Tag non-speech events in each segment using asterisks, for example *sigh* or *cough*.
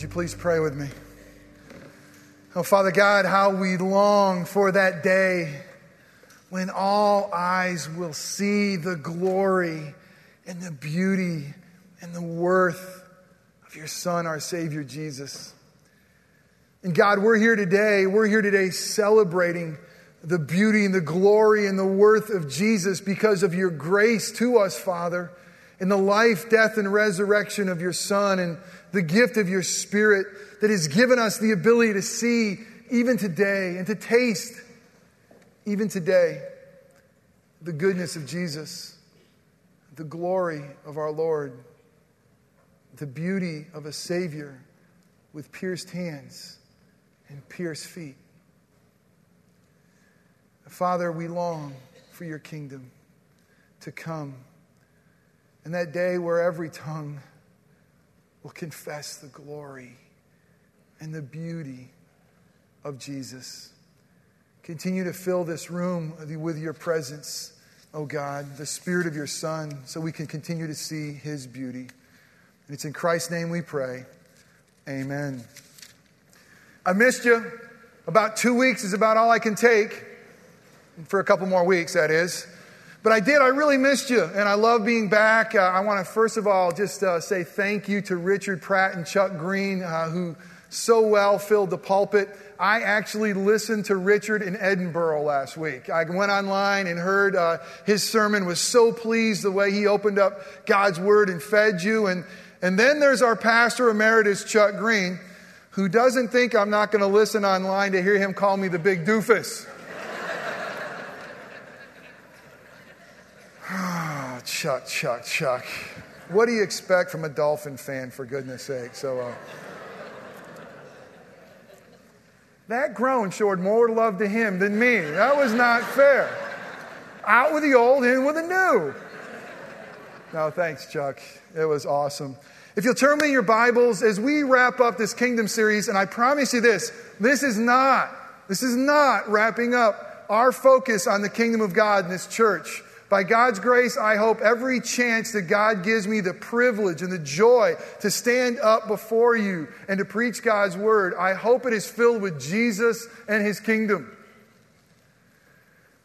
Would you please pray with me? Oh, Father God, how we long for that day when all eyes will see the glory and the beauty and the worth of your Son, our Savior Jesus. And God, we're here today, we're here today celebrating the beauty and the glory and the worth of Jesus because of your grace to us, Father, in the life, death, and resurrection of your Son and the gift of your Spirit that has given us the ability to see even today and to taste even today the goodness of Jesus, the glory of our Lord, the beauty of a Savior with pierced hands and pierced feet. Father, we long for your kingdom to come. And that day where every tongue will confess the glory and the beauty of Jesus. Continue to fill this room with your presence, oh God, the Spirit of your Son, so we can continue to see his beauty. And it's in Christ's name we pray. Amen. I missed you. About two weeks is about all I can take. For a couple more weeks, that is. But I did. I really missed you, and I love being back. Uh, I want to first of all just uh, say thank you to Richard Pratt and Chuck Green, uh, who so well filled the pulpit. I actually listened to Richard in Edinburgh last week. I went online and heard uh, his sermon, was so pleased the way he opened up God's word and fed you. And, and then there's our pastor emeritus, Chuck Green, who doesn't think I'm not going to listen online to hear him call me the big doofus. *sighs* Chuck, Chuck, Chuck. What do you expect from a Dolphin fan, for goodness sake? So, uh, that groan showed more love to him than me. That was not fair. Out with the old, in with the new. No, thanks, Chuck. It was awesome. If you'll turn me your Bibles as we wrap up this kingdom series, and I promise you this this is not, this is not wrapping up our focus on the kingdom of God in this church. By God's grace, I hope every chance that God gives me the privilege and the joy to stand up before you and to preach God's word, I hope it is filled with Jesus and his kingdom.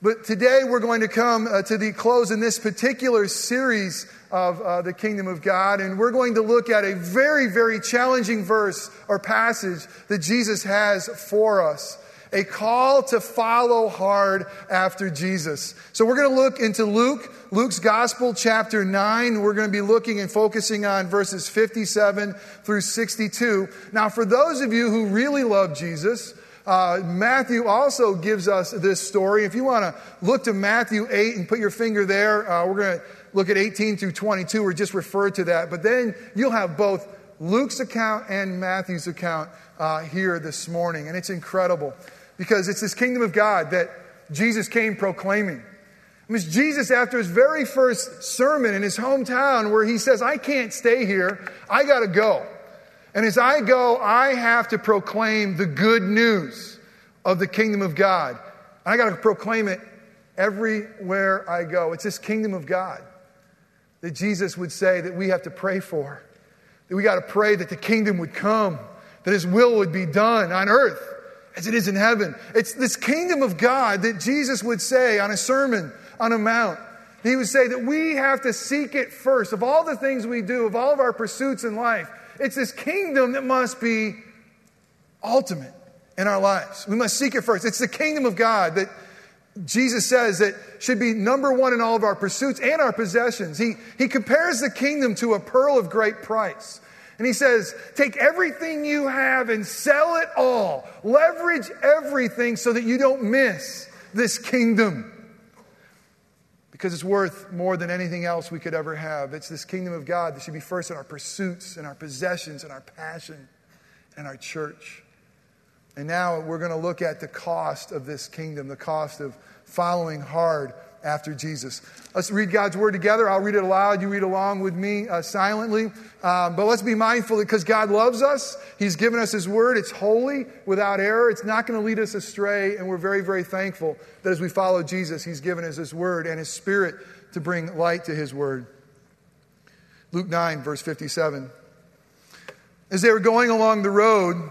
But today we're going to come uh, to the close in this particular series of uh, the kingdom of God, and we're going to look at a very, very challenging verse or passage that Jesus has for us a call to follow hard after Jesus. So we're going to look into Luke, Luke's Gospel, chapter 9. We're going to be looking and focusing on verses 57 through 62. Now, for those of you who really love Jesus, uh, Matthew also gives us this story. If you want to look to Matthew 8 and put your finger there, uh, we're going to look at 18 through 22 or just refer to that. But then you'll have both Luke's account and Matthew's account uh, here this morning. And it's incredible because it's this kingdom of God that Jesus came proclaiming. It was Jesus after his very first sermon in his hometown where he says, I can't stay here. I got to go. And as I go, I have to proclaim the good news of the kingdom of God. I got to proclaim it everywhere I go. It's this kingdom of God that Jesus would say that we have to pray for. That we got to pray that the kingdom would come, that his will would be done on earth as it is in heaven. It's this kingdom of God that Jesus would say on a sermon on a mount. He would say that we have to seek it first. Of all the things we do, of all of our pursuits in life, it's this kingdom that must be ultimate in our lives. We must seek it first. It's the kingdom of God that Jesus says that should be number one in all of our pursuits and our possessions. He, he compares the kingdom to a pearl of great price. And he says, Take everything you have and sell it all. Leverage everything so that you don't miss this kingdom. Because it's worth more than anything else we could ever have. It's this kingdom of God that should be first in our pursuits and our possessions and our passion and our church. And now we're going to look at the cost of this kingdom, the cost of following hard after Jesus. Let's read God's word together. I'll read it aloud. You read along with me uh, silently. Um, but let's be mindful because God loves us. He's given us His word. It's holy, without error. It's not going to lead us astray. And we're very, very thankful that as we follow Jesus, He's given us His word and His spirit to bring light to His word. Luke 9, verse 57. As they were going along the road,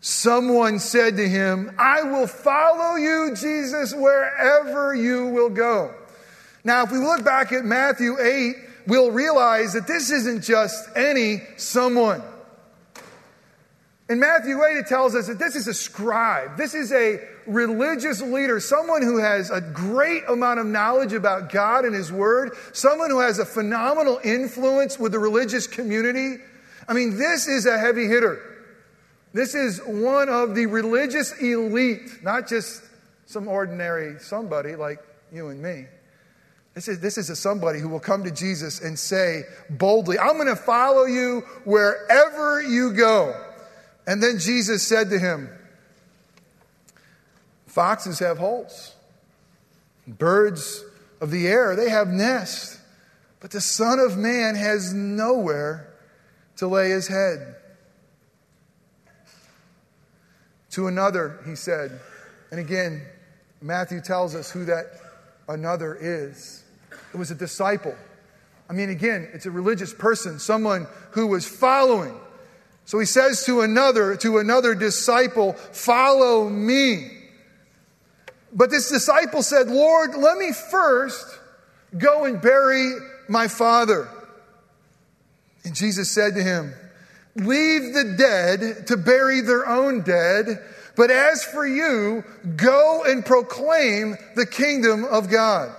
someone said to him, I will follow you, Jesus, wherever you will go. Now, if we look back at Matthew 8, we'll realize that this isn't just any someone. In Matthew 8, it tells us that this is a scribe. This is a religious leader, someone who has a great amount of knowledge about God and His Word, someone who has a phenomenal influence with the religious community. I mean, this is a heavy hitter. This is one of the religious elite, not just some ordinary somebody like you and me. This is, this is a somebody who will come to Jesus and say boldly, I'm going to follow you wherever you go. And then Jesus said to him, Foxes have holes, birds of the air, they have nests, but the Son of Man has nowhere to lay his head. To another, he said, and again, Matthew tells us who that another is. It was a disciple. I mean, again, it's a religious person, someone who was following so he says to another, to another disciple, follow me. But this disciple said, Lord, let me first go and bury my father. And Jesus said to him, Leave the dead to bury their own dead, but as for you, go and proclaim the kingdom of God.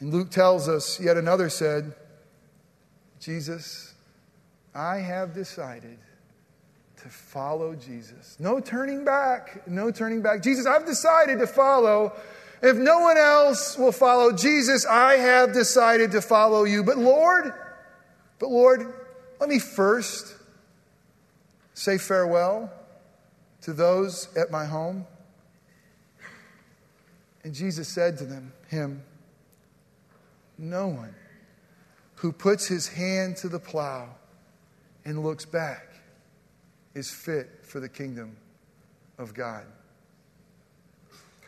And Luke tells us, yet another said, Jesus, I have decided to follow Jesus. No turning back. No turning back. Jesus, I've decided to follow. If no one else will follow Jesus, I have decided to follow you. But Lord, but Lord, let me first say farewell to those at my home. And Jesus said to them, him, no one who puts his hand to the plow and looks back is fit for the kingdom of God.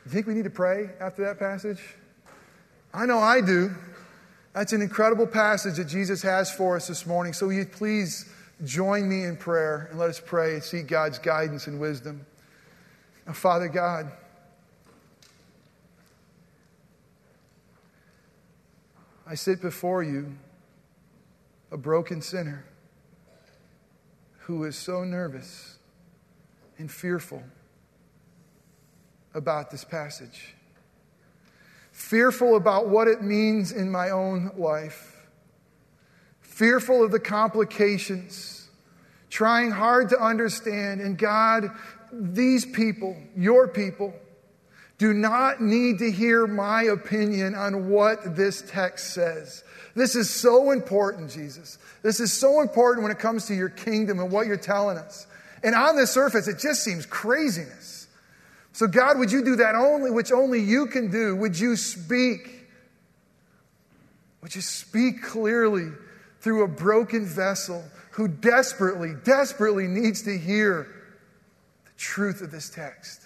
You think we need to pray after that passage? I know I do. That's an incredible passage that Jesus has for us this morning. So, you please join me in prayer and let us pray and seek God's guidance and wisdom. Now, Father God, I sit before you, a broken sinner who is so nervous and fearful about this passage. Fearful about what it means in my own life. Fearful of the complications. Trying hard to understand. And God, these people, your people, do not need to hear my opinion on what this text says. This is so important, Jesus. This is so important when it comes to your kingdom and what you're telling us. And on the surface, it just seems craziness. So, God, would you do that only, which only you can do? Would you speak? Would you speak clearly through a broken vessel who desperately, desperately needs to hear the truth of this text?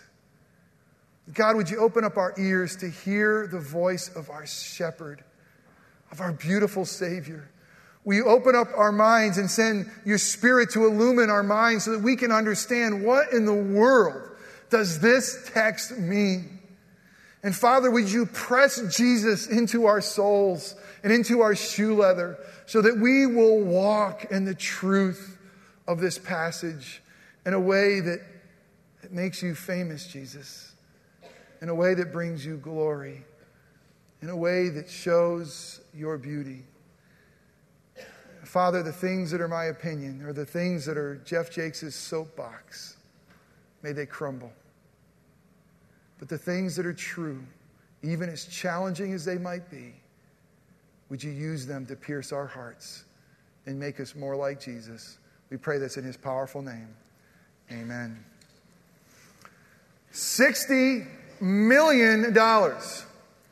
God, would you open up our ears to hear the voice of our shepherd? of our beautiful Savior. We open up our minds and send your Spirit to illumine our minds so that we can understand what in the world does this text mean. And Father, would you press Jesus into our souls and into our shoe leather so that we will walk in the truth of this passage in a way that, that makes you famous, Jesus, in a way that brings you glory in a way that shows your beauty. Father, the things that are my opinion or the things that are Jeff Jakes' soapbox, may they crumble. But the things that are true, even as challenging as they might be, would you use them to pierce our hearts and make us more like Jesus? We pray this in his powerful name. Amen. $60 million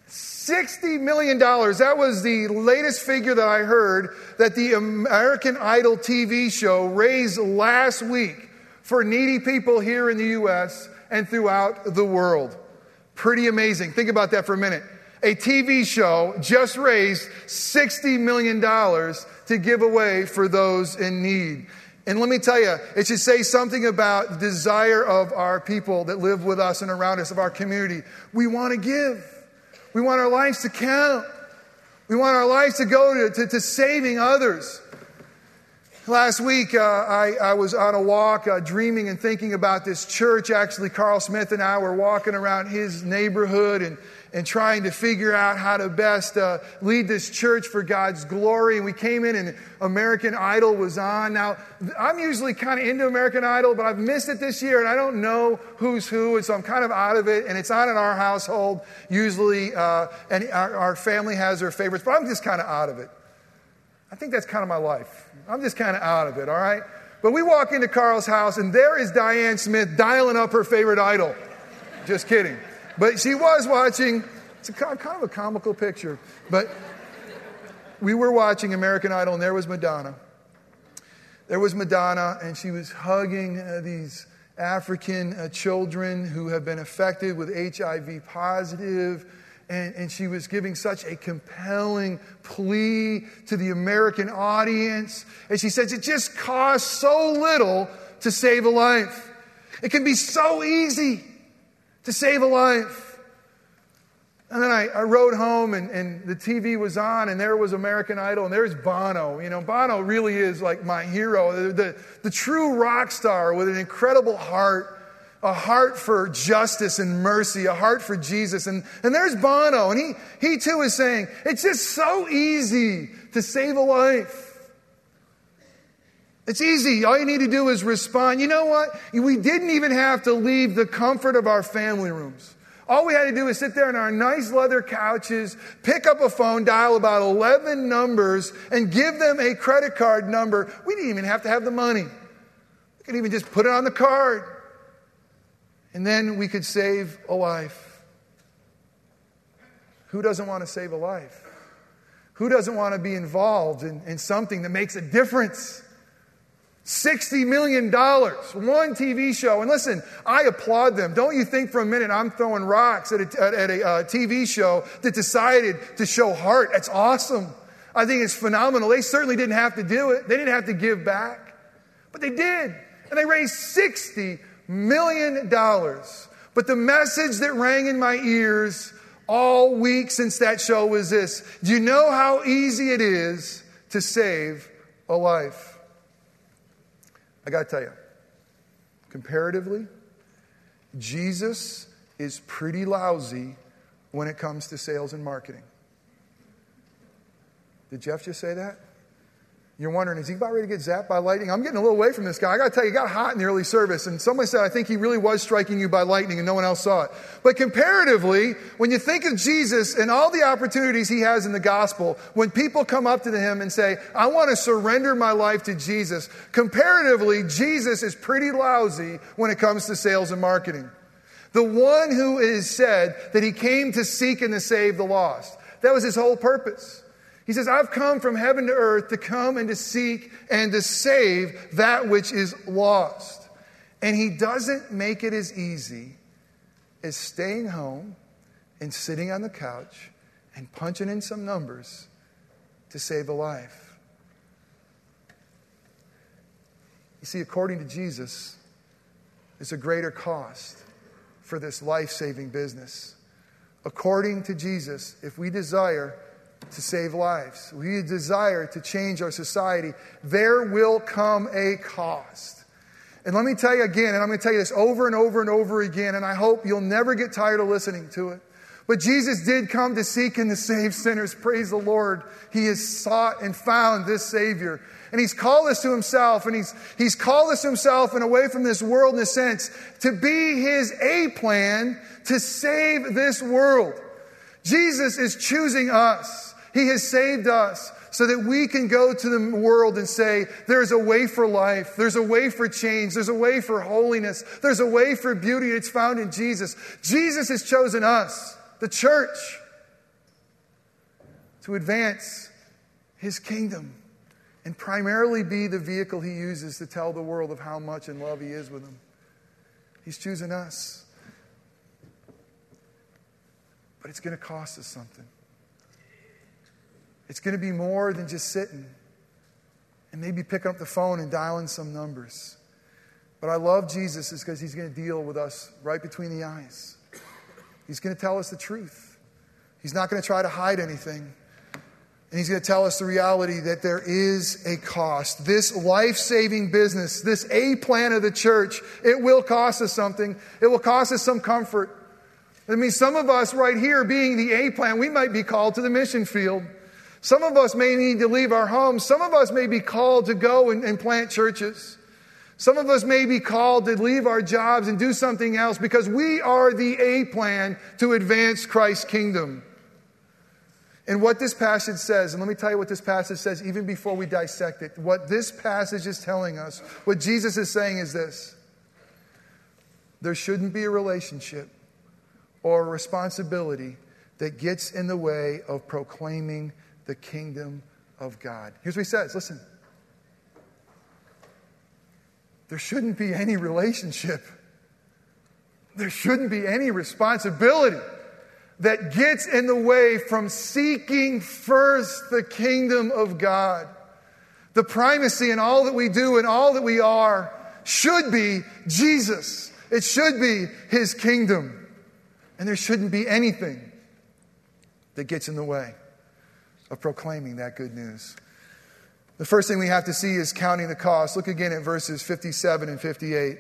$60 million. That was the latest figure that I heard that the American Idol TV show raised last week for needy people here in the U.S. and throughout the world. Pretty amazing. Think about that for a minute. a TV show just raised $60 million to give away for those in need. And let me tell you, it should say something about the desire of our people that live with us and around us, of our community. We want to give. We want our lives to count. We want our lives to go to, to, to saving others. Last week, uh, I, I, was on a walk uh, dreaming and thinking about this church. Actually, Carl Smith and I were walking around his neighborhood and and trying to figure out how to best uh, lead this church for God's glory. And we came in and American Idol was on. Now, I'm usually kind of into American Idol, but I've missed it this year and I don't know who's who. And so I'm kind of out of it. And it's on in our household usually. Uh, and our, our family has their favorites, but I'm just kind of out of it. I think that's kind of my life. I'm just kind of out of it, all right? But we walk into Carl's house and there is Diane Smith dialing up her favorite idol. Just kidding. But she was watching, it's a, kind of a comical picture, but we were watching American Idol, and there was Madonna. There was Madonna, and she was hugging uh, these African uh, children who have been affected with HIV positive. And, and she was giving such a compelling plea to the American audience. And she says, It just costs so little to save a life. It can be so easy to save a life. And then I, I rode home and, and the TV was on and there was American Idol and there's Bono. You know, Bono really is like my hero, the, the, the true rock star with an incredible heart, a heart for justice and mercy, a heart for Jesus. And, and there's Bono and he, he too is saying, it's just so easy to save a life. It's easy. All you need to do is respond. You know what? We didn't even have to leave the comfort of our family rooms. All we had to do was sit there on our nice leather couches, pick up a phone, dial about 11 numbers, and give them a credit card number. We didn't even have to have the money. We could even just put it on the card. And then we could save a life. Who doesn't want to save a life? Who doesn't want to be involved in, in something that makes a difference? $60 million, one TV show. And listen, I applaud them. Don't you think for a minute I'm throwing rocks at a, at a uh, TV show that decided to show heart. That's awesome. I think it's phenomenal. They certainly didn't have to do it, they didn't have to give back, but they did. And they raised $60 million. dollars, But the message that rang in my ears all week since that show was this Do you know how easy it is to save a life? I got to tell you, comparatively, Jesus is pretty lousy when it comes to sales and marketing. Did Jeff just say that? You're wondering, is he about ready to get zapped by lightning? I'm getting a little away from this guy. I got to tell you, he got hot in the early service, and somebody said, I think he really was striking you by lightning, and no one else saw it. But comparatively, when you think of Jesus and all the opportunities he has in the gospel, when people come up to him and say, I want to surrender my life to Jesus, comparatively, Jesus is pretty lousy when it comes to sales and marketing. The one who is said that he came to seek and to save the lost. That was his whole purpose. He says, I've come from heaven to earth to come and to seek and to save that which is lost. And he doesn't make it as easy as staying home and sitting on the couch and punching in some numbers to save a life. You see, according to Jesus, it's a greater cost for this life saving business. According to Jesus, if we desire to save lives, we desire to change our society, there will come a cost. And let me tell you again, and I'm going to tell you this over and over and over again, and I hope you'll never get tired of listening to it. But Jesus did come to seek and to save sinners. Praise the Lord. He has sought and found this Savior. And He's called us to Himself, and He's, he's called us to Himself and away from this world in a sense to be His A plan to save this world. Jesus is choosing us. He has saved us so that we can go to the world and say, there's a way for life, there's a way for change, there's a way for holiness, there's a way for beauty. It's found in Jesus. Jesus has chosen us, the church, to advance his kingdom and primarily be the vehicle he uses to tell the world of how much in love he is with them. He's choosing us. But it's going to cost us something. It's going to be more than just sitting and maybe picking up the phone and dialing some numbers. But I love Jesus is because he's going to deal with us right between the eyes. He's going to tell us the truth. He's not going to try to hide anything. And he's going to tell us the reality that there is a cost. This life saving business, this A plan of the church, it will cost us something. It will cost us some comfort. I mean, some of us right here, being the A plan, we might be called to the mission field. Some of us may need to leave our homes. Some of us may be called to go and, and plant churches. Some of us may be called to leave our jobs and do something else because we are the A plan to advance Christ's kingdom. And what this passage says, and let me tell you what this passage says even before we dissect it. What this passage is telling us, what Jesus is saying is this there shouldn't be a relationship or responsibility that gets in the way of proclaiming the kingdom of God. Here's what he says listen, there shouldn't be any relationship, there shouldn't be any responsibility that gets in the way from seeking first the kingdom of God. The primacy in all that we do and all that we are should be Jesus. It should be his kingdom. And there shouldn't be anything that gets in the way of proclaiming that good news. The first thing we have to see is counting the cost. Look again at verses 57 and 58.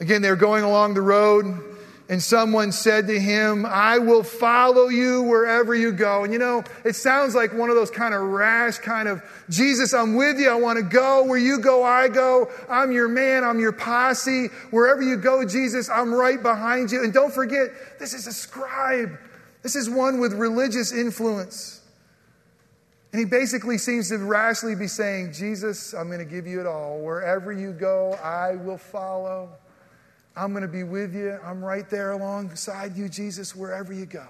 Again, they're going along the road, and someone said to him, I will follow you wherever you go. And you know, it sounds like one of those kind of rash, kind of, Jesus, I'm with you. I want to go. Where you go, I go. I'm your man. I'm your posse. Wherever you go, Jesus, I'm right behind you. And don't forget, this is a scribe. This is one with religious influence. And he basically seems to rashly be saying, Jesus, I'm going to give you it all. Wherever you go, I will follow. I'm going to be with you. I'm right there alongside you, Jesus, wherever you go.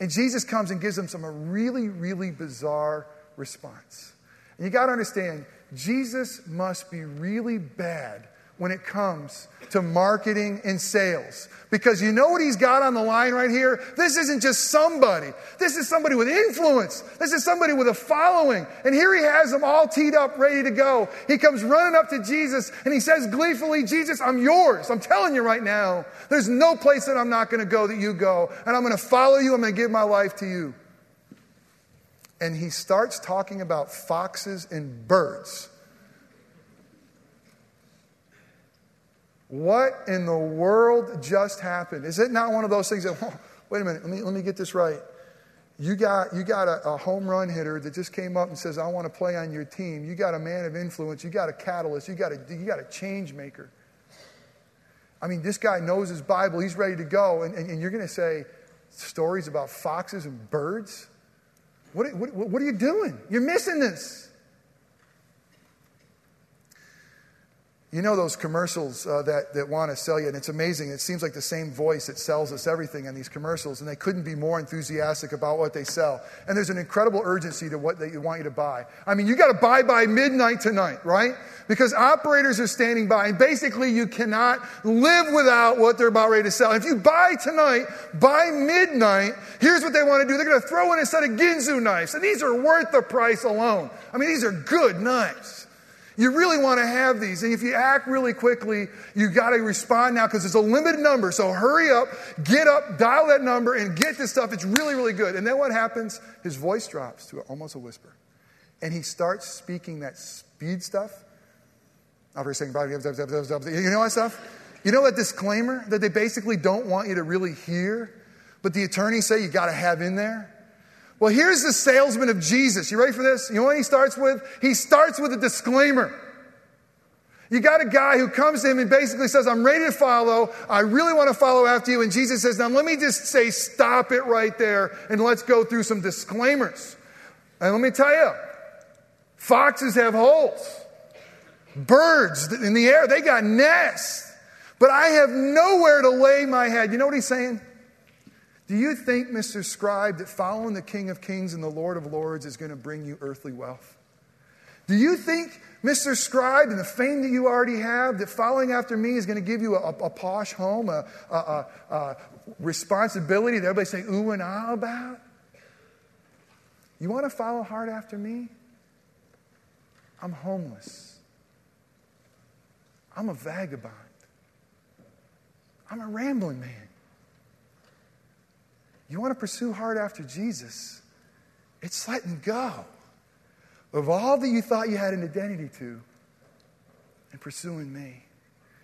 And Jesus comes and gives them some a really, really bizarre response. And you got to understand, Jesus must be really bad when it comes to marketing and sales. Because you know what he's got on the line right here? This isn't just somebody. This is somebody with influence. This is somebody with a following. And here he has them all teed up, ready to go. He comes running up to Jesus and he says gleefully, Jesus, I'm yours. I'm telling you right now, there's no place that I'm not going to go that you go. And I'm going to follow you. I'm going to give my life to you. And he starts talking about foxes and birds. What in the world just happened? Is it not one of those things that, *laughs* oh, wait a minute, let me, let me get this right. You got, you got a, a, home run hitter that just came up and says, I want to play on your team. You got a man of influence. You got a catalyst. You got a, you got a change maker. I mean, this guy knows his Bible. He's ready to go. And, and, and you're going to say stories about foxes and birds? What, what, what are you doing? You're missing this. You know those commercials uh, that, that want to sell you, and it's amazing. It seems like the same voice that sells us everything in these commercials, and they couldn't be more enthusiastic about what they sell. And there's an incredible urgency to what they want you to buy. I mean, you got to buy by midnight tonight, right? Because operators are standing by, and basically you cannot live without what they're about ready to sell. If you buy tonight, by midnight, here's what they want to do. They're going to throw in a set of Ginsu knives, and these are worth the price alone. I mean, these are good knives. You really want to have these. And if you act really quickly, you've got to respond now because it's a limited number. So hurry up, get up, dial that number, and get this stuff. It's really, really good. And then what happens? His voice drops to almost a whisper. And he starts speaking that speed stuff. After saying, you know that stuff? You know that disclaimer that they basically don't want you to really hear, but the attorneys say you got to have in there? Well, here's the salesman of Jesus. You ready for this? You know what he starts with? He starts with a disclaimer. You got a guy who comes to him and basically says, I'm ready to follow. I really want to follow after you. And Jesus says, Now let me just say, stop it right there and let's go through some disclaimers. And let me tell you, foxes have holes. Birds in the air, they got nests. But I have nowhere to lay my head. You know what he's saying? Do you think, Mr. Scribe, that following the King of Kings and the Lord of Lords is going to bring you earthly wealth? Do you think Mr. Scribe, and the fame that you already have, that following after me is going to give you a, a posh home, a, a, a responsibility that everybody say ooh and ah about? You want to follow hard after me? I'm homeless. I'm a vagabond. I'm a rambling man. You want to pursue hard after Jesus? It's letting go of all that you thought you had an identity to and pursuing me.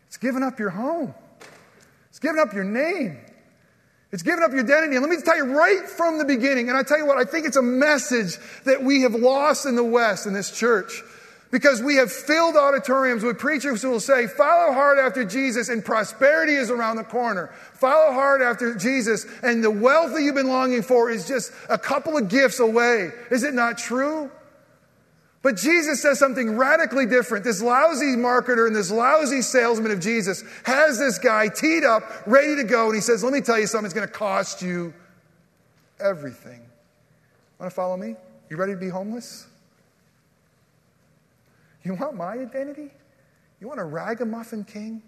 It's giving up your home. It's giving up your name. It's giving up your identity. And let me tell you right from the beginning, and I tell you what, I think it's a message that we have lost in the West in this church. Because we have filled auditoriums with preachers who will say, follow hard after Jesus and prosperity is around the corner. Follow hard after Jesus and the wealth that you've been longing for is just a couple of gifts away. Is it not true? But Jesus says something radically different. This lousy marketer and this lousy salesman of Jesus has this guy teed up, ready to go, and he says, Let me tell you something, it's going to cost you everything. Want to follow me? You ready to be homeless? You want my identity? You want a ragamuffin king?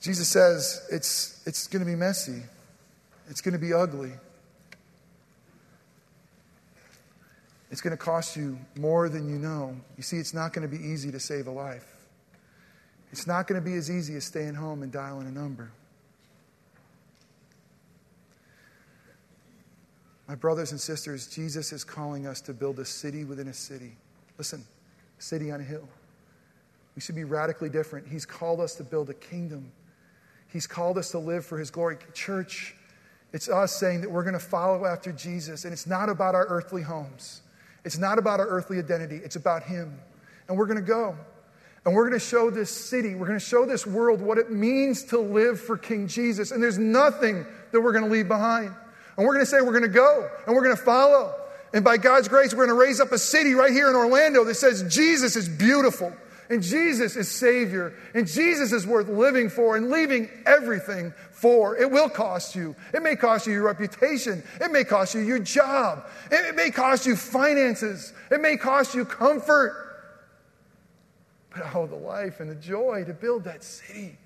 Jesus says it's, it's going to be messy, it's going to be ugly. It's going to cost you more than you know. You see, it's not going to be easy to save a life. It's not going to be as easy as staying home and dialing a number. My brothers and sisters, Jesus is calling us to build a city within a city. Listen, city on a hill. We should be radically different. He's called us to build a kingdom. He's called us to live for His glory. Church, it's us saying that we're going to follow after Jesus, and it's not about our earthly homes. It's not about our earthly identity, it's about Him. And we're going to go. And we're going to show this city, we're going to show this world what it means to live for King Jesus. And there's nothing that we're going to leave behind. And we're going to say we're going to go and we're going to follow. And by God's grace, we're going to raise up a city right here in Orlando that says Jesus is beautiful and Jesus is Savior and Jesus is worth living for and leaving everything for. It will cost you. It may cost you your reputation. It may cost you your job. It may cost you finances. It may cost you comfort. But oh, the life and the joy to build that city.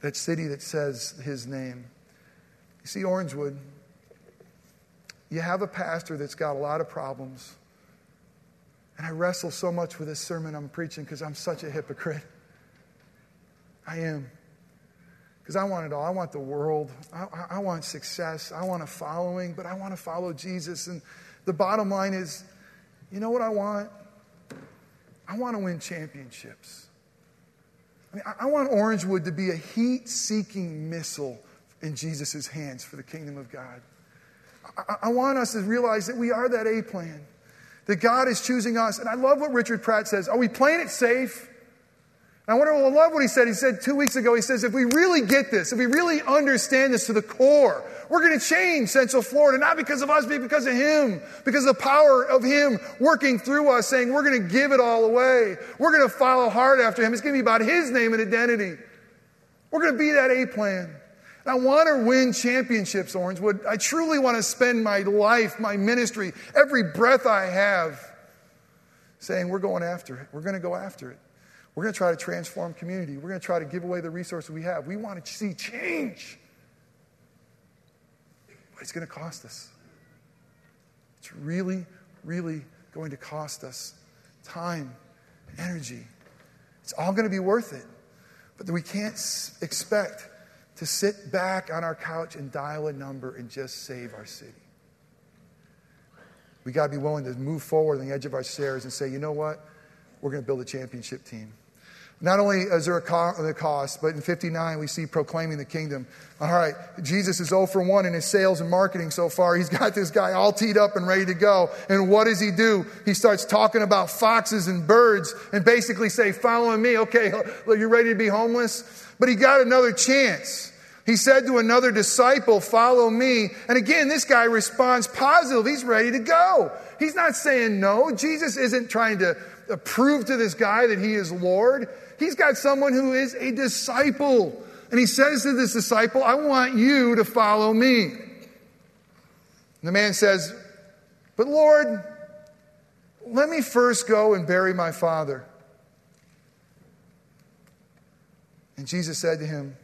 That city that says his name. You see, Orangewood, you have a pastor that's got a lot of problems. And I wrestle so much with this sermon I'm preaching because I'm such a hypocrite. I am. Because I want it all. I want the world. I, I, want success. I want a following, but I want to follow Jesus. And the bottom line is you know what I want? I want to win championships. I, mean, I, I want Orangewood to be a heat seeking missile in Jesus' hands for the kingdom of God. I, I want us to realize that we are that A plan, that God is choosing us. And I love what Richard Pratt says. Are we playing it safe? And I wonder, well, I love what he said. He said two weeks ago, he says, if we really get this, if we really understand this to the core, we're going to change Central Florida, not because of us, but because of him, because of the power of him working through us, saying we're going to give it all away. We're going to follow hard after him. It's going to be about his name and identity. We're going to be that A plan. I want to win championships, Orangewood. I truly want to spend my life, my ministry, every breath I have saying, We're going after it. We're going to go after it. We're going to try to transform community. We're going to try to give away the resources we have. We want to see change. But it's going to cost us. It's really, really going to cost us time, energy. It's all going to be worth it. But we can't expect to sit back on our couch and dial a number and just save our city. We got to be willing to move forward on the edge of our stairs and say, you know what? We're going to build a championship team. Not only is there a cost, but in 59 we see proclaiming the kingdom. All right, Jesus is 0 for 1 in his sales and marketing so far. He's got this guy all teed up and ready to go. And what does he do? He starts talking about foxes and birds and basically say, following me. Okay, *laughs* you're ready to be homeless? But he got another chance. He said to another disciple, Follow me. And again, this guy responds positive. He's ready to go. He's not saying no. Jesus isn't trying to prove to this guy that he is Lord. He's got someone who is a disciple. And he says to this disciple, I want you to follow me. And the man says, But Lord, let me first go and bury my father. And Jesus said to him,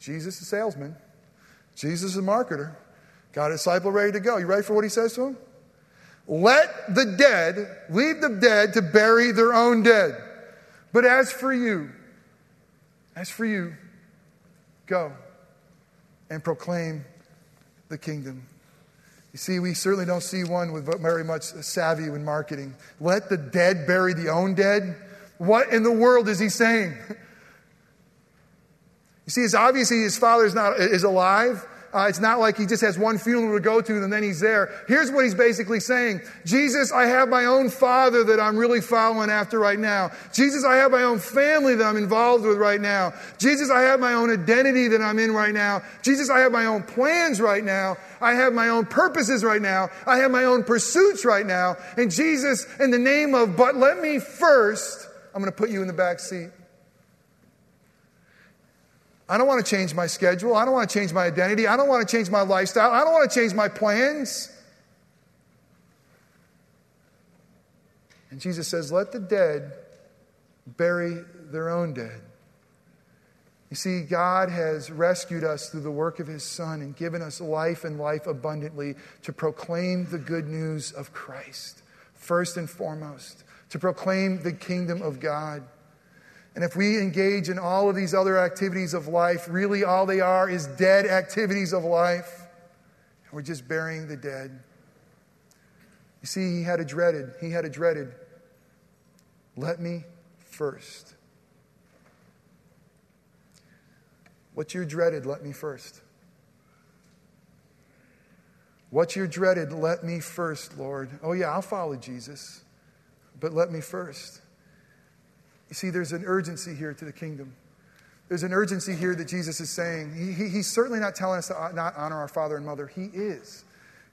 Jesus, a salesman, Jesus, is a marketer, got a disciple ready to go. You ready for what he says to him? Let the dead leave the dead to bury their own dead. But as for you, as for you, go and proclaim the kingdom. You see, we certainly don't see one with very much savvy in marketing. Let the dead bury the own dead. What in the world is he saying? *laughs* You see, it's obviously his father is, not, is alive. Uh, it's not like he just has one funeral to go to and then he's there. Here's what he's basically saying Jesus, I have my own father that I'm really following after right now. Jesus, I have my own family that I'm involved with right now. Jesus, I have my own identity that I'm in right now. Jesus, I have my own plans right now. I have my own purposes right now. I have my own pursuits right now. And Jesus, in the name of, but let me first, I'm going to put you in the back seat. I don't want to change my schedule. I don't want to change my identity. I don't want to change my lifestyle. I don't want to change my plans. And Jesus says, Let the dead bury their own dead. You see, God has rescued us through the work of His Son and given us life and life abundantly to proclaim the good news of Christ, first and foremost, to proclaim the kingdom of God. And if we engage in all of these other activities of life, really all they are is dead activities of life. And we're just burying the dead. You see, he had a dreaded, he had a dreaded, let me first. What's your dreaded, let me first? What's your dreaded, let me first, Lord? Oh, yeah, I'll follow Jesus, but let me first. You see, there's an urgency here to the kingdom. There's an urgency here that Jesus is saying. He, he, he's certainly not telling us to not honor our father and mother. He is.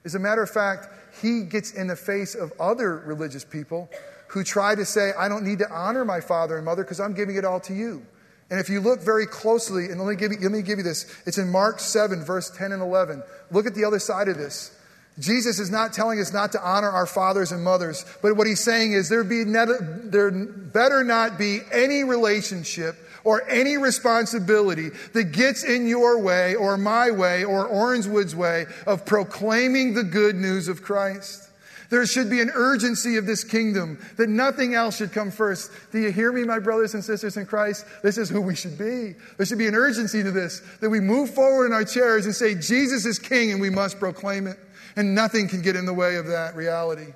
As a matter of fact, he gets in the face of other religious people who try to say, I don't need to honor my father and mother because I'm giving it all to you. And if you look very closely, and let me, give you, let me give you this, it's in Mark 7, verse 10 and 11. Look at the other side of this. Jesus is not telling us not to honor our fathers and mothers, but what he's saying is there, be there better not be any relationship or any responsibility that gets in your way or my way or Orangewood's way of proclaiming the good news of Christ. There should be an urgency of this kingdom that nothing else should come first. Do you hear me, my brothers and sisters in Christ? This is who we should be. There should be an urgency to this that we move forward in our chairs and say, Jesus is king and we must proclaim it. And nothing can get in the way of that reality.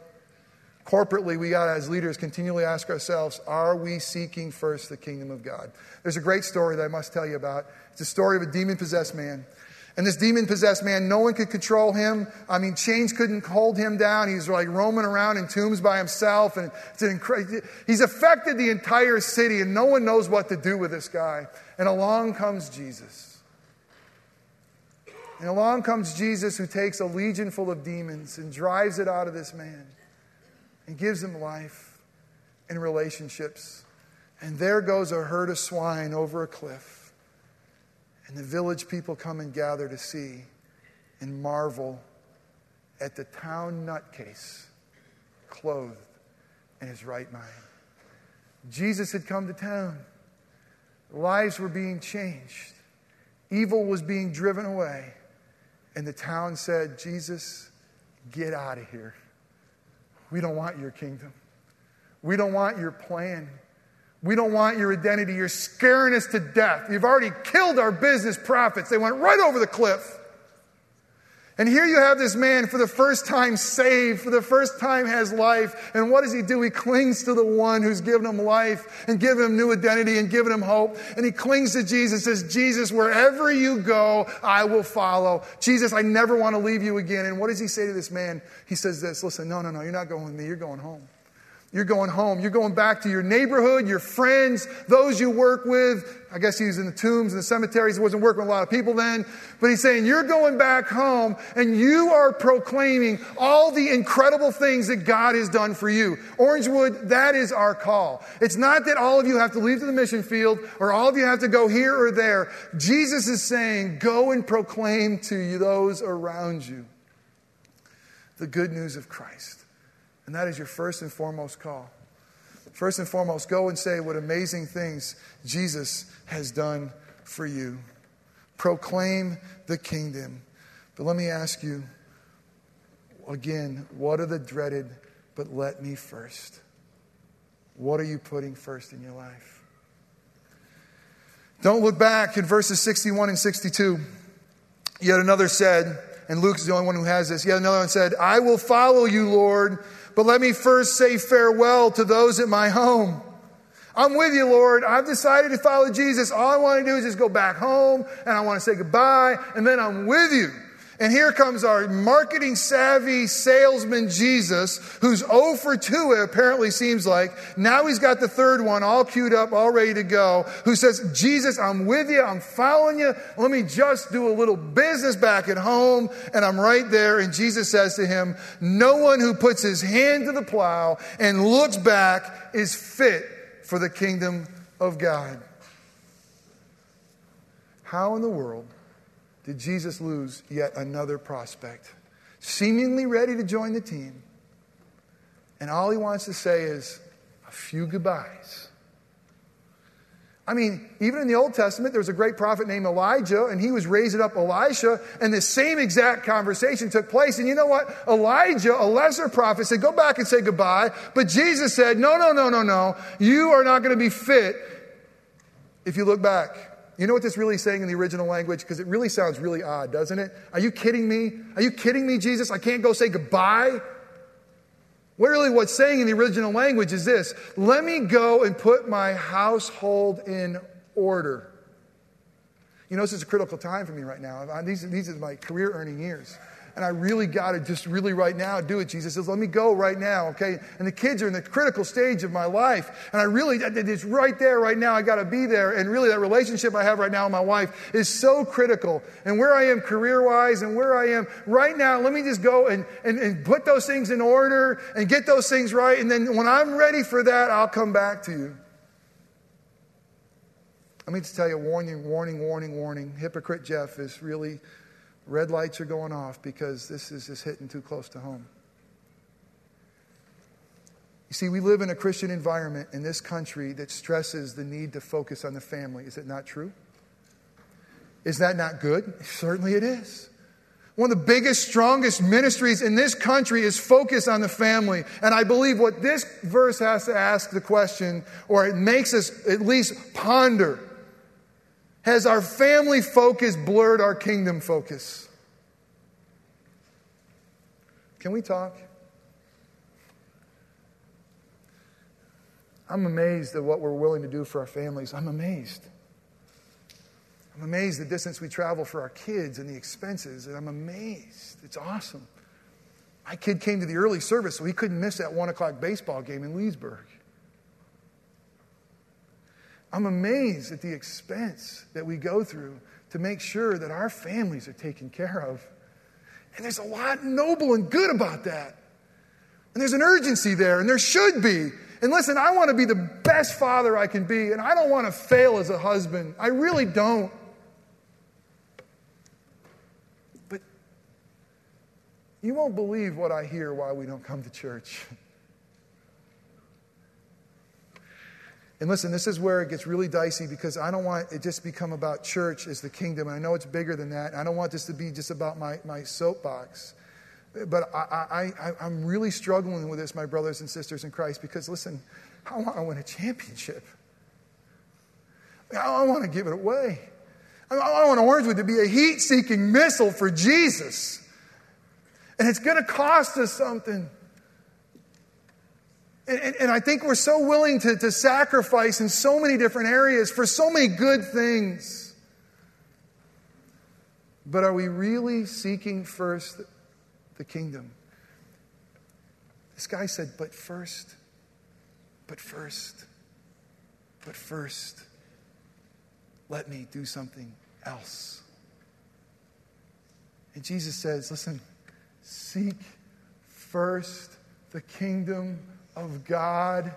Corporately, we got to, as leaders continually ask ourselves, are we seeking first the kingdom of God? There's a great story that I must tell you about. It's a story of a demon possessed man. And this demon possessed man, no one could control him. I mean, chains couldn't hold him down. He's like roaming around in tombs by himself. And it's incre- he's affected the entire city, and no one knows what to do with this guy. And along comes Jesus. And along comes Jesus, who takes a legion full of demons and drives it out of this man and gives him life and relationships. And there goes a herd of swine over a cliff. And the village people come and gather to see and marvel at the town nutcase clothed in his right mind. Jesus had come to town. Lives were being changed. Evil was being driven away. And the town said, Jesus, get out of here. We don't want your kingdom. We don't want your plan. We don't want your identity. You're scaring us to death. You've already killed our business profits. They went right over the cliff. And here you have this man for the first time saved, for the first time has life. And what does he do? He clings to the one who's given him life and given him new identity and given him hope. And he clings to Jesus, says, Jesus, wherever you go, I will follow. Jesus, I never want to leave you again. And what does he say to this man? He says this, listen, no, no, no, you're not going with me. You're going home. You're going home. You're going back to your neighborhood, your friends, those you work with. I guess he's in the tombs and the cemeteries. He wasn't working with a lot of people then. But he's saying, You're going back home and you are proclaiming all the incredible things that God has done for you. Orangewood, that is our call. It's not that all of you have to leave to the mission field or all of you have to go here or there. Jesus is saying, Go and proclaim to those around you the good news of Christ. And that is your first and foremost call. First and foremost, go and say what amazing things Jesus has done for you. Proclaim the kingdom. But let me ask you again what are the dreaded, but let me first? What are you putting first in your life? Don't look back in verses 61 and 62. Yet another said, and Luke's the only one who has this, yet another one said, I will follow you, Lord but let me first say farewell to those at my home. I'm with you, Lord. I've decided to follow Jesus. All I want to do is just go back home and I want to say goodbye, and then I'm with you. And here comes our marketing savvy salesman Jesus, who's 0 for 2, it apparently seems like. Now he's got the third one all queued up, all ready to go, who says, Jesus, I'm with you, I'm following you. Let me just do a little business back at home, and I'm right there. And Jesus says to him, No one who puts his hand to the plow and looks back is fit for the kingdom of God. How in the world did Jesus lose yet another prospect, seemingly ready to join the team. And all he wants to say is a few goodbyes. I mean, even in the Old Testament, there was a great prophet named Elijah, and he was raising up Elisha, and the same exact conversation took place. And you know what? Elijah, a lesser prophet, said, Go back and say goodbye. But Jesus said, No, no, no, no, no. You are not going to be fit if you look back. You know what this really is saying in the original language? Because it really sounds really odd, doesn't it? Are you kidding me? Are you kidding me, Jesus? I can't go say goodbye? Really what's saying in the original language is this let me go and put my household in order. You know, this is a critical time for me right now. These, these are my career earning years and I really got to just really right now do it. Jesus says, let me go right now, okay? And the kids are in the critical stage of my life, and I really, it's right there right now. I got to be there. And really, that relationship I have right now with my wife is so critical. And where I am career wise and where I am right now, let me just go and, and, and put those things in order and get those things right. And then when I'm ready for that, I'll come back to you. Let me just tell you warning, warning, warning, warning. Hypocrite Jeff is really Red lights are going off because this is just hitting too close to home. You see, we live in a Christian environment in this country that stresses the need to focus on the family. Is it not true? Is that not good? *laughs* Certainly it is. One of the biggest, strongest ministries in this country is focus on the family. And I believe what this verse has to ask the question, or it makes us at least ponder, has our family focus blurred our kingdom focus? Can we talk? I'm amazed at what we're willing to do for our families. I'm amazed. I'm amazed the distance we travel for our kids and the expenses, and I'm amazed. It's awesome. My kid came to the early service, so he couldn't miss that one o'clock baseball game in Leesburg. I'm amazed at the expense that we go through to make sure that our families are taken care of. And there's a lot noble and good about that. And there's an urgency there, and there should be. And listen, I want to be the best father I can be, and I don't want to fail as a husband. I really don't. But you won't believe what I hear why we don't come to church. *laughs* And listen, this is where it gets really dicey because I don't want it just become about church as the kingdom. I know it's bigger than that. I don't want this to be just about my, my soapbox. But I, I, I, am really struggling with this, my brothers and sisters in Christ, because listen, I want to win a championship. I want to give it away. I want Orangewood to be a heat seeking missile for Jesus. And it's going to cost us something. And, and, I think we're so willing to, to sacrifice in so many different areas for so many good things. But are we really seeking first the kingdom? This guy said, but first But first, but first, let me do something else. And Jesus says, listen, seek first the kingdom of God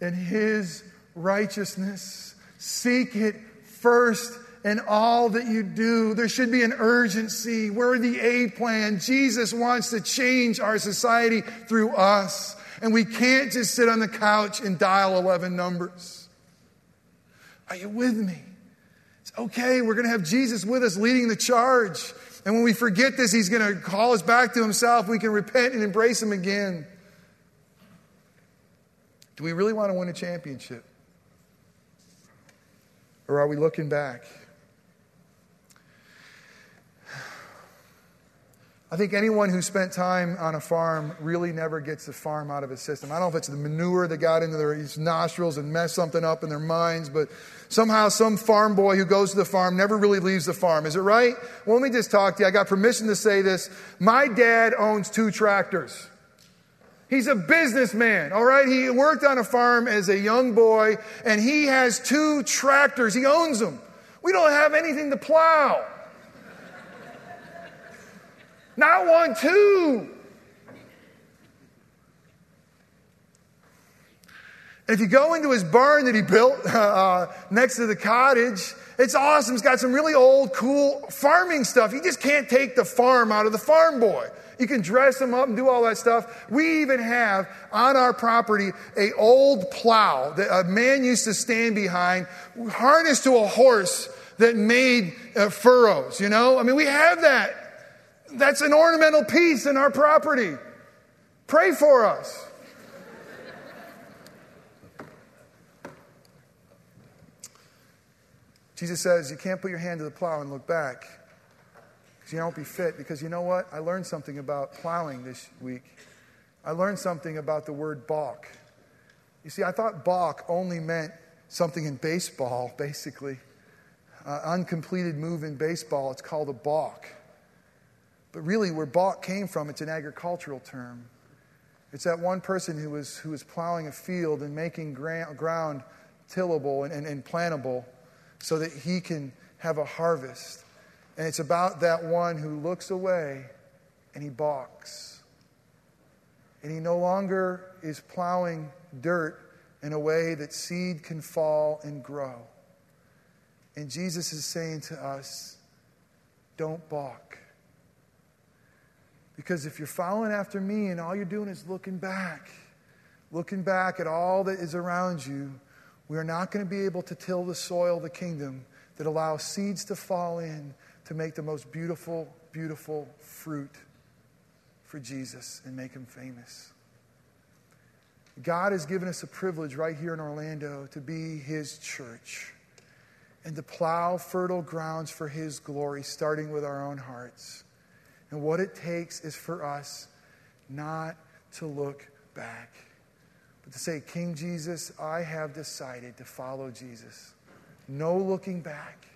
and his righteousness. Seek it first in all that you do. There should be an urgency. We're the A plan. Jesus wants to change our society through us. And we can't just sit on the couch and dial 11 numbers. Are you with me? It's okay. We're going to have Jesus with us leading the charge. And when we forget this, he's going to call us back to himself. We can repent and embrace him again. Do we really want to win a championship? Or are we looking back? I think anyone who spent time on a farm really never gets the farm out of his system. I don't know if it's the manure that got into their nostrils and messed something up in their minds, but somehow some farm boy who goes to the farm never really leaves the farm. Is it right? Well, let me just talk to you. I got permission to say this. My dad owns two tractors. He's a businessman, all right? He worked on a farm as a young boy, and he has two tractors. He owns them. We don't have anything to plow. Not one, two. If you go into his barn that he built *laughs* uh, next to the cottage, it's awesome. It's got some really old, cool farming stuff. You just can't take the farm out of the farm boy. You can dress them up and do all that stuff. We even have on our property a old plow that a man used to stand behind, harnessed to a horse that made uh, furrows. You know, I mean, we have that. That's an ornamental piece in our property. Pray for us. Jesus says you can't put your hand to the plow and look back because you don't be fit. Because you know what? I learned something about plowing this week. I learned something about the word balk. You see, I thought balk only meant something in baseball, basically. Uh, uncompleted move in baseball, it's called a balk. But really, where balk came from, it's an agricultural term. It's that one person who was, who was plowing a field and making ground tillable and, and, and plantable so that he can have a harvest. And it's about that one who looks away and he balks. And he no longer is plowing dirt in a way that seed can fall and grow. And Jesus is saying to us, don't balk. Because if you're following after me and all you're doing is looking back, looking back at all that is around you, we are not going to be able to till the soil of the kingdom that allows seeds to fall in to make the most beautiful, beautiful fruit for Jesus and make him famous. God has given us a privilege right here in Orlando to be his church and to plow fertile grounds for his glory, starting with our own hearts. And what it takes is for us not to look back, but to say, King Jesus, I have decided to follow Jesus. No looking back.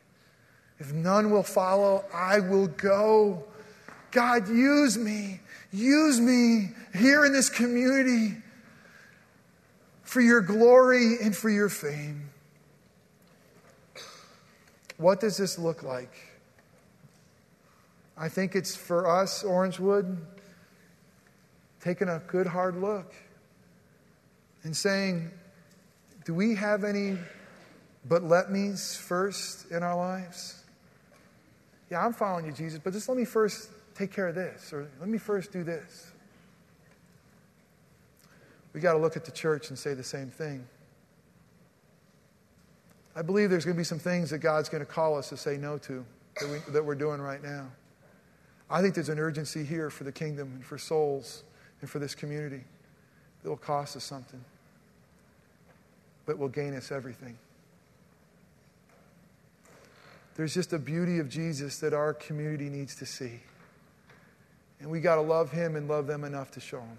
If none will follow, I will go. God, use me. Use me here in this community for your glory and for your fame. What does this look like? I think it's for us, Orangewood, taking a good hard look and saying, do we have any but let me's first in our lives? Yeah, I'm following you, Jesus, but just let me first take care of this, or let me first do this. We got to look at the church and say the same thing. I believe there's going to be some things that God's going to call us to say no to that, we, that we're doing right now. I think there's an urgency here for the kingdom and for souls and for this community that will cost us something, but will gain us everything. There's just a beauty of Jesus that our community needs to see. And we got to love him and love them enough to show him.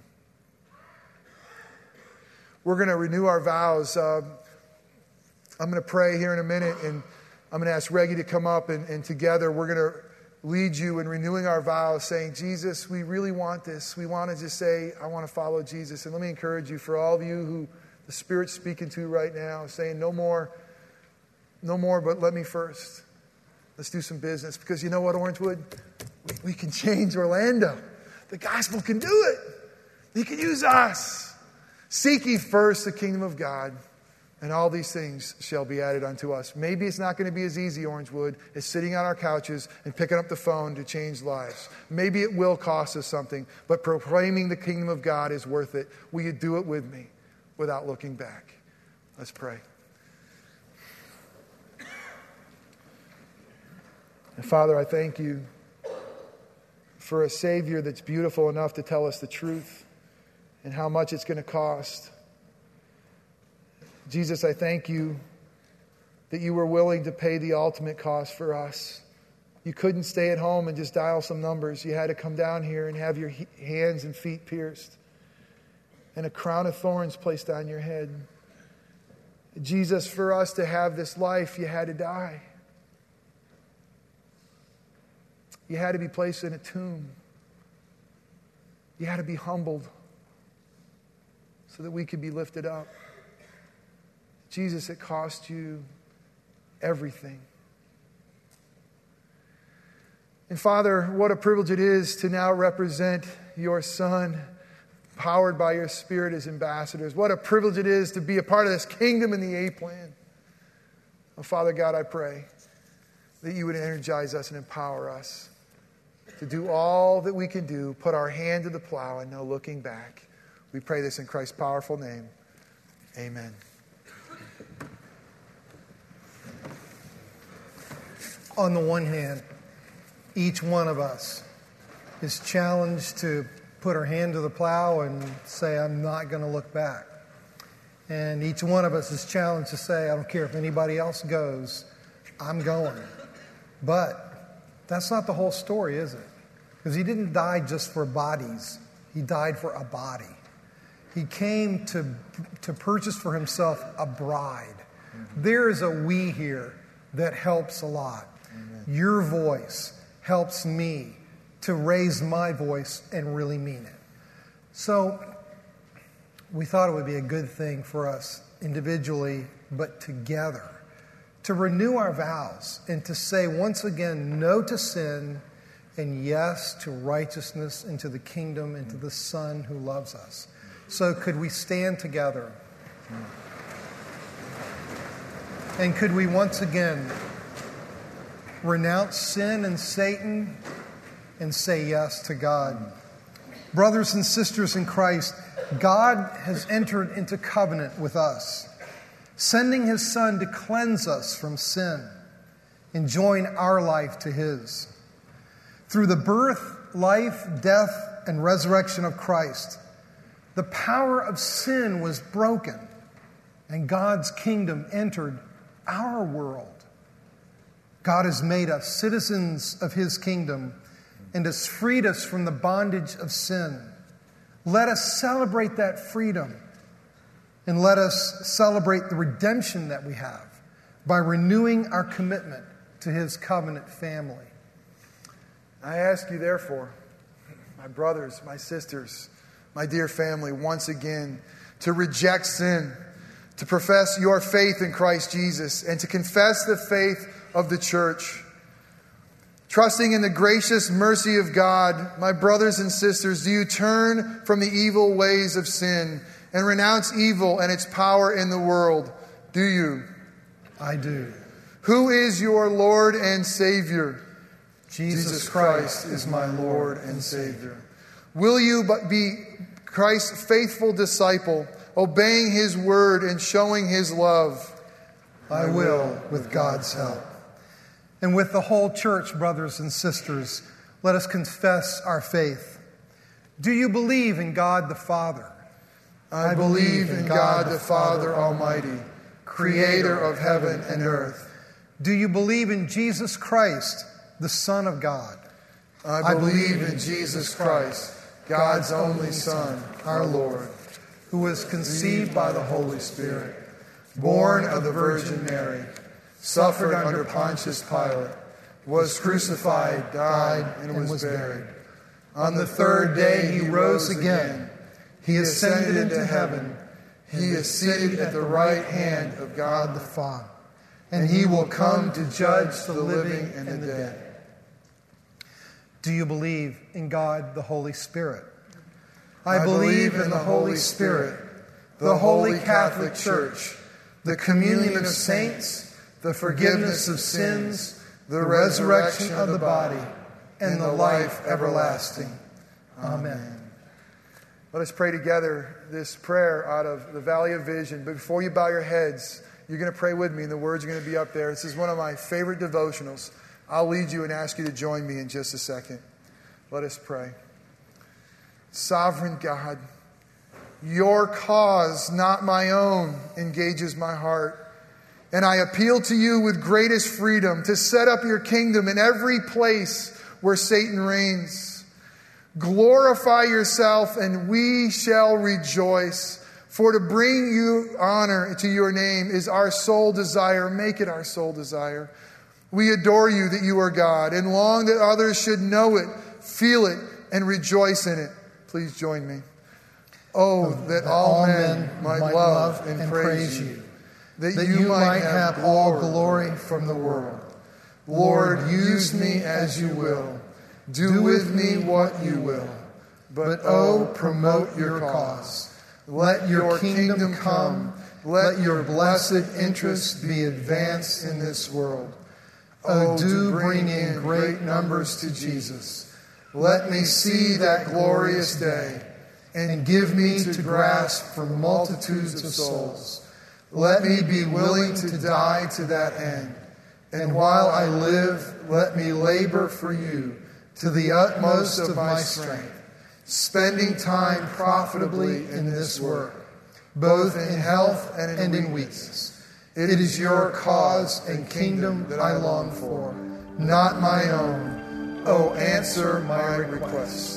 We're going to renew our vows. Uh, I'm going to pray here in a minute, and I'm going to ask Reggie to come up, and, and together we're going to lead you in renewing our vows, saying, Jesus, we really want this. We want to just say, I want to follow Jesus. And let me encourage you, for all of you who the Spirit's speaking to right now, saying, No more, no more, but let me first. Let's do some business. Because you know what, Orangewood? We, we can change Orlando. The gospel can do it. He can use us. Seek ye first the kingdom of God, and all these things shall be added unto us. Maybe it's not going to be as easy, Orangewood, as sitting on our couches and picking up the phone to change lives. Maybe it will cost us something, but proclaiming the kingdom of God is worth it. Will you do it with me without looking back? Let's pray. And Father, I thank you for a Savior that's beautiful enough to tell us the truth and how much it's going to cost. Jesus, I thank you that you were willing to pay the ultimate cost for us. You couldn't stay at home and just dial some numbers. You had to come down here and have your hands and feet pierced and a crown of thorns placed on your head. Jesus, for us to have this life, you had to die. You had to be placed in a tomb. You had to be humbled so that we could be lifted up. Jesus, it cost you everything. And Father, what a privilege it is to now represent your Son, powered by your Spirit as ambassadors. What a privilege it is to be a part of this kingdom in the A plan. Oh, Father God, I pray that you would energize us and empower us to do all that we can do, put our hand to the plow, and no looking back. We pray this in Christ's powerful name. Amen. On the one hand, each one of us is challenged to put our hand to the plow and say, I'm not going to look back. And each one of us is challenged to say, I don't care if anybody else goes, I'm going. But that's not the whole story, is it? Because he didn't die just for bodies, he died for a body. He came to, to purchase for himself a bride. Mm-hmm. There is a we here that helps a lot. Amen. Your voice helps me to raise my voice and really mean it. So we thought it would be a good thing for us individually, but together, to renew our vows and to say once again no to sin and yes to righteousness and to the kingdom and to the Son who loves us. So, could we stand together? And could we once again renounce sin and Satan and say yes to God? Brothers and sisters in Christ, God has entered into covenant with us, sending his Son to cleanse us from sin and join our life to his. Through the birth, life, death, and resurrection of Christ, the power of sin was broken and God's kingdom entered our world. God has made us citizens of his kingdom and has freed us from the bondage of sin. Let us celebrate that freedom and let us celebrate the redemption that we have by renewing our commitment to his covenant family. I ask you, therefore, my brothers, my sisters, my dear family, once again to reject sin, to profess your faith in Christ Jesus, and to confess the faith of the church. Trusting in the gracious mercy of God, my brothers and sisters, do you turn from the evil ways of sin and renounce evil and its power in the world? Do you? I do. Who is your Lord and Savior? Jesus, Christ is my Lord and Savior. Will you be Christ's faithful disciple, obeying his word and showing his love? I will, with God's help. And with the whole church, brothers and sisters, let us confess our faith. Do you believe in God the Father? I, believe in God the Father Almighty, creator of heaven and earth. Do you believe in Jesus Christ, the Son of God? I believe in Jesus Christ God's only Son, our Lord, who was conceived by the Holy Spirit, born of the Virgin Mary, suffered under Pontius Pilate, was crucified, died, and was buried. On the third day he rose again. He ascended into heaven. He is seated at the right hand of God the Father, and he will come to judge the living and the dead. Do you believe in God the Holy Spirit? I believe in the Holy Spirit, the Holy Catholic Church, the communion of saints, the forgiveness of sins, the resurrection of the body, and the life everlasting. Amen. Let us pray together this prayer out of the Valley of Vision. But before you bow your heads, you're going to pray with me, and the words are going to be up there. This is one of my favorite devotionals. I'll lead you and ask you to join me in just a second. Let us pray. Sovereign God, your cause, not my own, engages my heart. And I appeal to you with greatest freedom to set up your kingdom in every place where Satan reigns. Glorify yourself, and we shall rejoice. For to bring you honor to your name is our sole desire. Make it our sole desire. We adore you that you are God and long that others should know it, feel it, and rejoice in it. Please join me. Oh, oh that, that all men might, might love and, and praise you, that, that you, you might have all glory from the world. Lord, use me as you will. Do with me what you will. But oh, oh promote your cause. Let your kingdom come. Let your blessed interests be advanced in this world. Oh, oh, do bring in great numbers to Jesus. Let me see that glorious day and give me to grasp for multitudes of souls. Let me be willing to die to that end. And while I live, let me labor for you to the utmost of my strength, spending time profitably in this work, both in health and in weakness. It is your cause and kingdom that I long for, not my own. Oh, answer my requests.